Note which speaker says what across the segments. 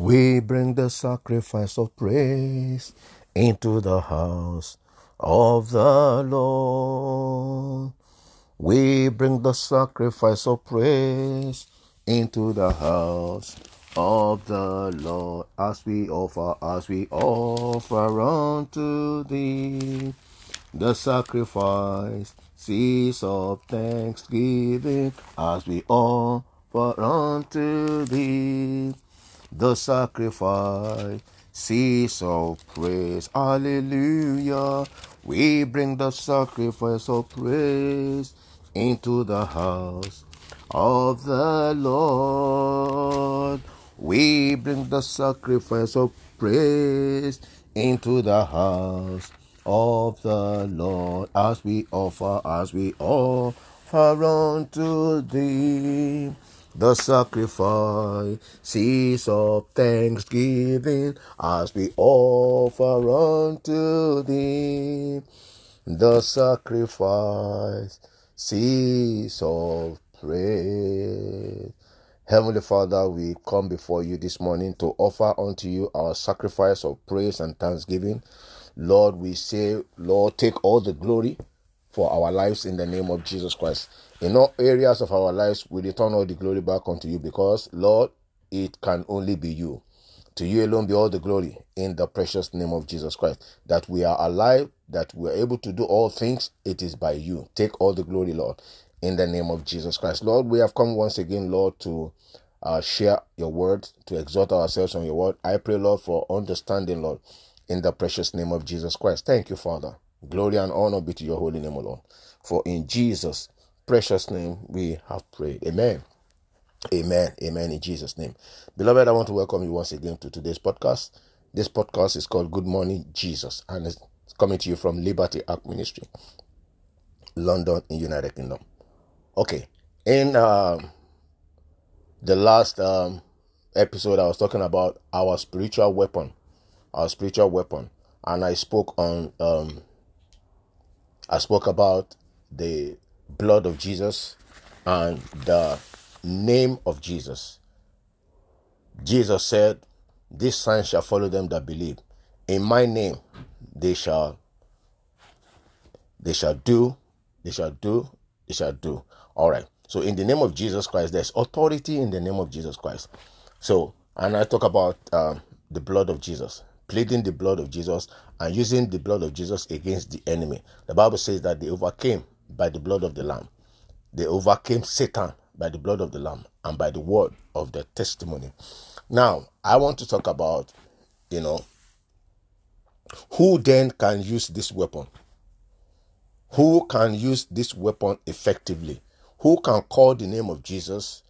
Speaker 1: We bring the sacrifice of praise into the house of the Lord. We bring the sacrifice of praise into the house of the Lord as we offer, as we offer unto thee the sacrifice, cease of thanksgiving as we offer unto thee the sacrifice, cease of praise. Hallelujah. We bring the sacrifice of praise into the house of the Lord. We bring the sacrifice of praise into the house of the Lord as we offer, as we offer unto thee the sacrifices of thanksgiving as we offer unto thee the sacrifice cease of praise. Heavenly Father, we come before you this morning to offer unto you our sacrifice of praise and thanksgiving. Lord, we say, Lord, take all the glory for our lives in the name of Jesus Christ. In all areas of our lives, we return all the glory back unto you because, Lord, it can only be you. To you alone be all the glory in the precious name of Jesus Christ. That we are alive, that we are able to do all things, it is by you. Take all the glory, Lord, in the name of Jesus Christ. Lord, we have come once again, Lord, to uh, share your word, to exhort ourselves on your word. I pray, Lord, for understanding, Lord, in the precious name of Jesus Christ. Thank you, Father. Glory and honor be to your holy name alone. For in Jesus' precious name we have prayed. Amen. Amen. Amen. In Jesus' name. Beloved, I want to welcome you once again to today's podcast. This podcast is called Good Morning Jesus and it's coming to you from Liberty Ark Ministry, London, in United Kingdom. Okay. In uh, the last um, episode, I was talking about our spiritual weapon, our spiritual weapon, and I spoke on um, I spoke about the blood of Jesus and the name of Jesus. Jesus said, This sign shall follow them that believe. In my name they shall they shall do, they shall do, they shall do. All right. So in the name of Jesus Christ, there's authority in the name of Jesus Christ. So, and I talk about um, the blood of Jesus pleading the blood of Jesus and using the blood of Jesus against the enemy. The Bible says that they overcame by the blood of the Lamb. They overcame Satan by the blood of the Lamb and by the word of the testimony. Now, I want to talk about, you know, who then can use this weapon? Who can use this weapon effectively? Who can call the name of Jesus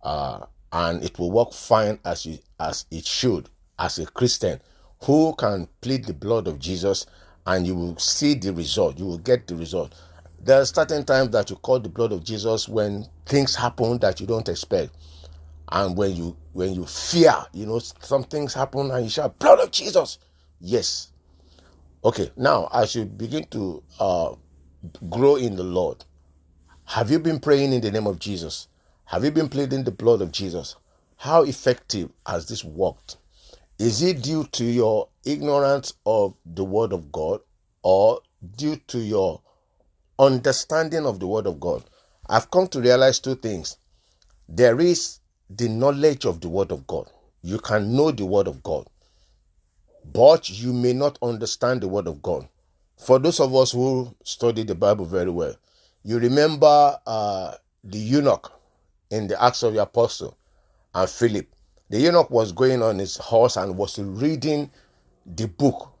Speaker 1: uh, and it will work fine as, you, as it should as a Christian? Who can plead the blood of Jesus and you will see the result. You will get the result. There are certain times that you call the blood of Jesus when things happen that you don't expect. And when you when you fear, you know, some things happen and you shout, blood of Jesus. Yes. Okay, now as you begin to uh, grow in the Lord, have you been praying in the name of Jesus? Have you been pleading the blood of Jesus? How effective has this worked? Is it due to your ignorance of the Word of God or due to your understanding of the Word of God? I've come to realize two things. There is the knowledge of the Word of God. You can know the Word of God, but you may not understand the Word of God. For those of us who study the Bible very well, you remember uh, the eunuch in the Acts of the Apostle and Philip the eunuch was going on his horse and was reading the book.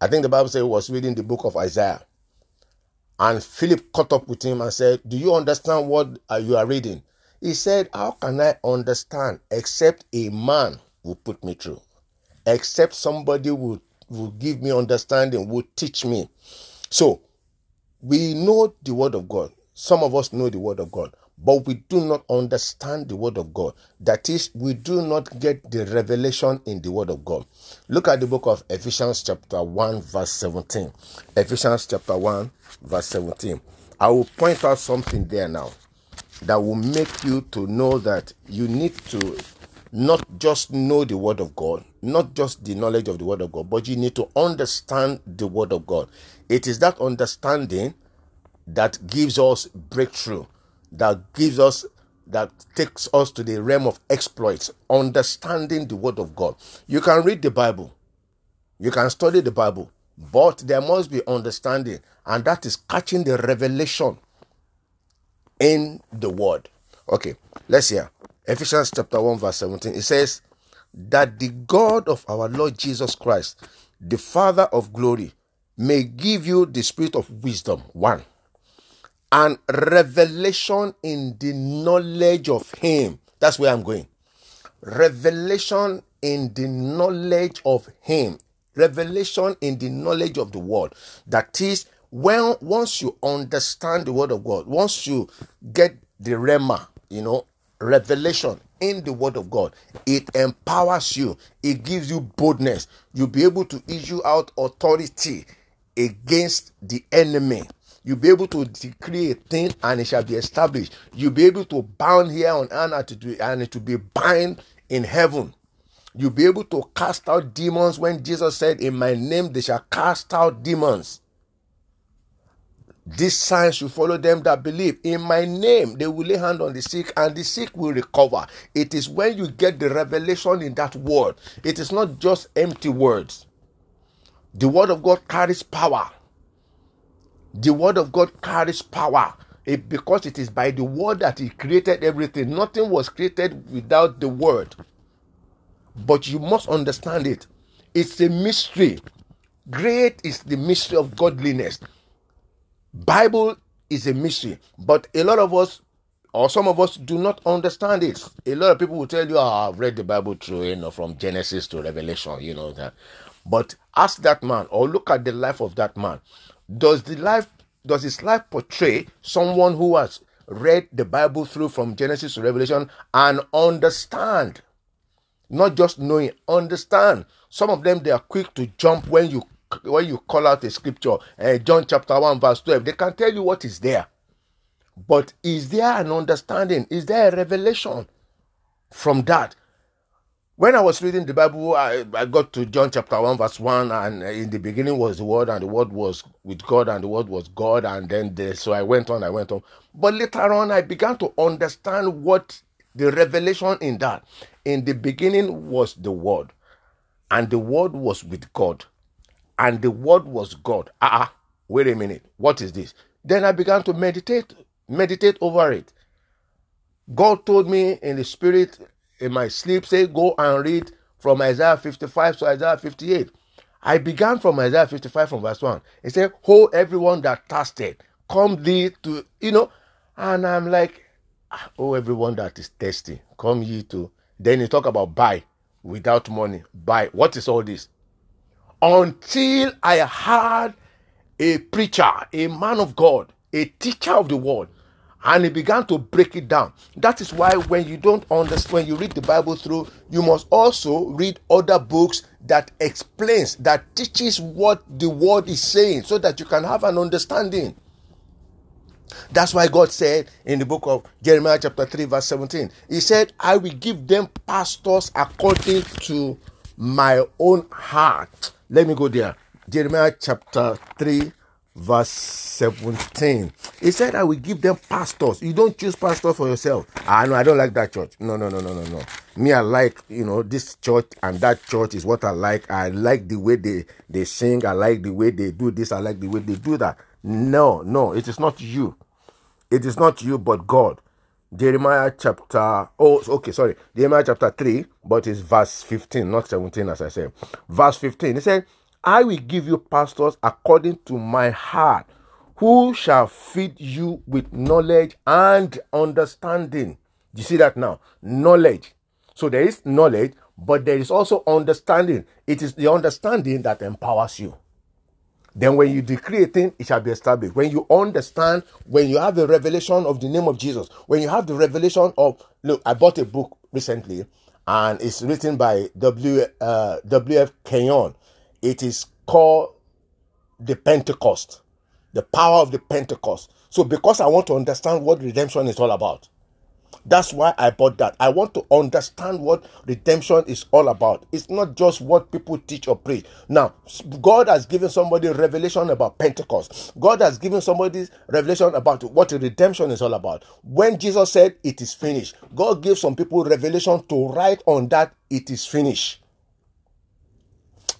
Speaker 1: I think the Bible says he was reading the book of Isaiah. And Philip caught up with him and said, Do you understand what uh, you are reading? He said, How can I understand except a man will put me through? Except somebody will, will give me understanding, will teach me. So we know the word of God. Some of us know the word of God but we do not understand the word of God. That is, we do not get the revelation in the word of God. Look at the book of Ephesians, chapter 1, verse 17. Ephesians, chapter 1, verse 17. I will point out something there now that will make you to know that you need to not just know the word of God, not just the knowledge of the word of God, but you need to understand the word of God. It is that understanding that gives us breakthrough, that gives us that takes us to the realm of exploits, understanding the word of God. You can read the Bible, you can study the Bible, but there must be understanding, and that is catching the revelation in the word. Okay, let's hear. Ephesians chapter 1, verse 17. It says, That the God of our Lord Jesus Christ, the Father of glory, may give you the spirit of wisdom. One. And revelation in the knowledge of Him. That's where I'm going. Revelation in the knowledge of Him. Revelation in the knowledge of the Word. That is, when once you understand the Word of God, once you get the Rhema, you know, revelation in the word of God. It empowers you, it gives you boldness. You'll be able to issue out authority against the enemy. You'll be able to decree a thing and it shall be established. You'll be able to bound here on earth and it will be bind in heaven. You'll be able to cast out demons when Jesus said, In my name they shall cast out demons. These signs should follow them that believe. In my name, they will lay hand on the sick, and the sick will recover. It is when you get the revelation in that word. It is not just empty words. The word of God carries power. The word of God carries power. It, because it is by the word that He created everything. Nothing was created without the word. But you must understand it. It's a mystery. Great is the mystery of godliness. Bible is a mystery, but a lot of us or some of us do not understand it. A lot of people will tell you, oh, I've read the Bible through, you know, from Genesis to Revelation, you know that. But ask that man or look at the life of that man. Does the life does his life portray someone who has read the Bible through from Genesis to Revelation and understand? Not just knowing, understand. Some of them they are quick to jump when you when you call out a scripture, uh, John chapter 1, verse 12, they can tell you what is there. But is there an understanding? Is there a revelation from that? When I was reading the Bible, I, I got to John chapter 1, verse 1, and in the beginning was the Word, and the Word was with God, and the Word was God, and then the, so I went on, I went on. But later on, I began to understand what the revelation in that. In the beginning was the Word, and the Word was with God, and the word was God. Ah, uh-uh, wait a minute. What is this? Then I began to meditate, meditate over it. God told me in the spirit in my sleep, say, go and read from Isaiah 55 to Isaiah 58. I began from Isaiah 55 from verse 1. He said, Ho everyone that thirsted, come thee to, you know, and I'm like, oh, everyone that is thirsty, come ye to. Then he talk about buy without money. Buy. What is all this? until I had a preacher, a man of God, a teacher of the word, and he began to break it down. That is why when you don't understand, when you read the Bible through, you must also read other books that explains, that teaches what the word is saying, so that you can have an understanding. That's why God said in the book of Jeremiah, chapter 3, verse 17, He said, I will give them pastors according to my own heart let me go there. Jeremiah chapter 3, verse 17. He said, I will give them pastors. You don't choose pastors for yourself. Ah, no, I don't like that church. No, no, no, no, no, no. Me, I like, you know, this church and that church is what I like. I like the way they, they sing. I like the way they do this. I like the way they do that. No, no, it is not you. It is not you, but God. Jeremiah chapter, oh, okay, sorry. Jeremiah chapter 3, but it's verse 15, not 17, as I said. Verse 15, he said, I will give you pastors according to my heart, who shall feed you with knowledge and understanding. You see that now? Knowledge. So there is knowledge, but there is also understanding. It is the understanding that empowers you. Then when you decree a thing, it shall be established. When you understand, when you have the revelation of the name of Jesus, when you have the revelation of, look, I bought a book recently and it's written by W. Uh, W.F. Kenyon. It is called the Pentecost, the power of the Pentecost. So because I want to understand what redemption is all about, That's why I bought that. I want to understand what redemption is all about. It's not just what people teach or preach. Now, God has given somebody revelation about Pentecost. God has given somebody revelation about what redemption is all about. When Jesus said it is finished, God gave some people revelation to write on that it is finished.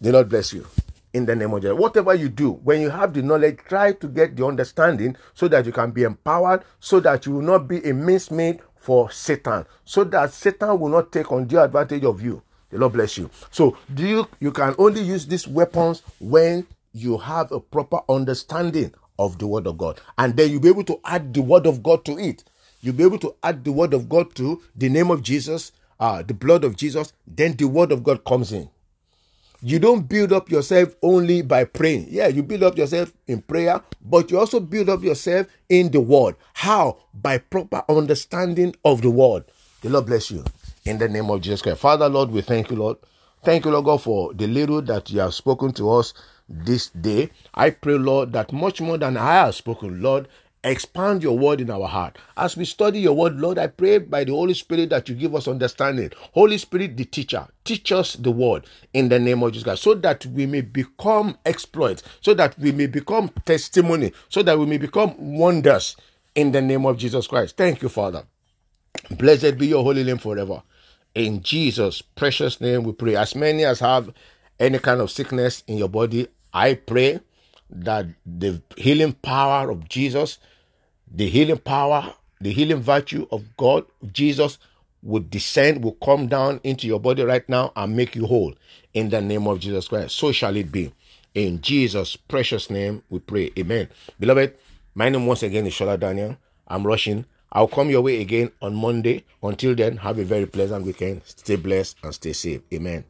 Speaker 1: The Lord bless you in the name of Jesus. Whatever you do, when you have the knowledge, try to get the understanding so that you can be empowered, so that you will not be a mincemeat for Satan, so that Satan will not take undue advantage of you. The Lord bless you. So, do you you can only use these weapons when you have a proper understanding of the word of God, and then you'll be able to add the word of God to it. You'll be able to add the word of God to the name of Jesus, uh, the blood of Jesus. Then the word of God comes in. You don't build up yourself only by praying. Yeah, you build up yourself in prayer, but you also build up yourself in the word. How? By proper understanding of the word. The Lord bless you. In the name of Jesus Christ. Father, Lord, we thank you, Lord. Thank you, Lord God, for the little that you have spoken to us this day. I pray, Lord, that much more than I have spoken, Lord, Expand your word in our heart. As we study your word, Lord, I pray by the Holy Spirit that you give us understanding. Holy Spirit, the teacher, teach us the word in the name of Jesus Christ so that we may become exploits, so that we may become testimony, so that we may become wonders in the name of Jesus Christ. Thank you, Father. Blessed be your holy name forever. In Jesus' precious name, we pray. As many as have any kind of sickness in your body, I pray that the healing power of Jesus, the healing power, the healing virtue of God, Jesus, would descend, will come down into your body right now and make you whole in the name of Jesus Christ. So shall it be. In Jesus' precious name, we pray. Amen. Beloved, my name once again is Shola Daniel. I'm rushing. I'll come your way again on Monday. Until then, have a very pleasant weekend. Stay blessed and stay safe. Amen.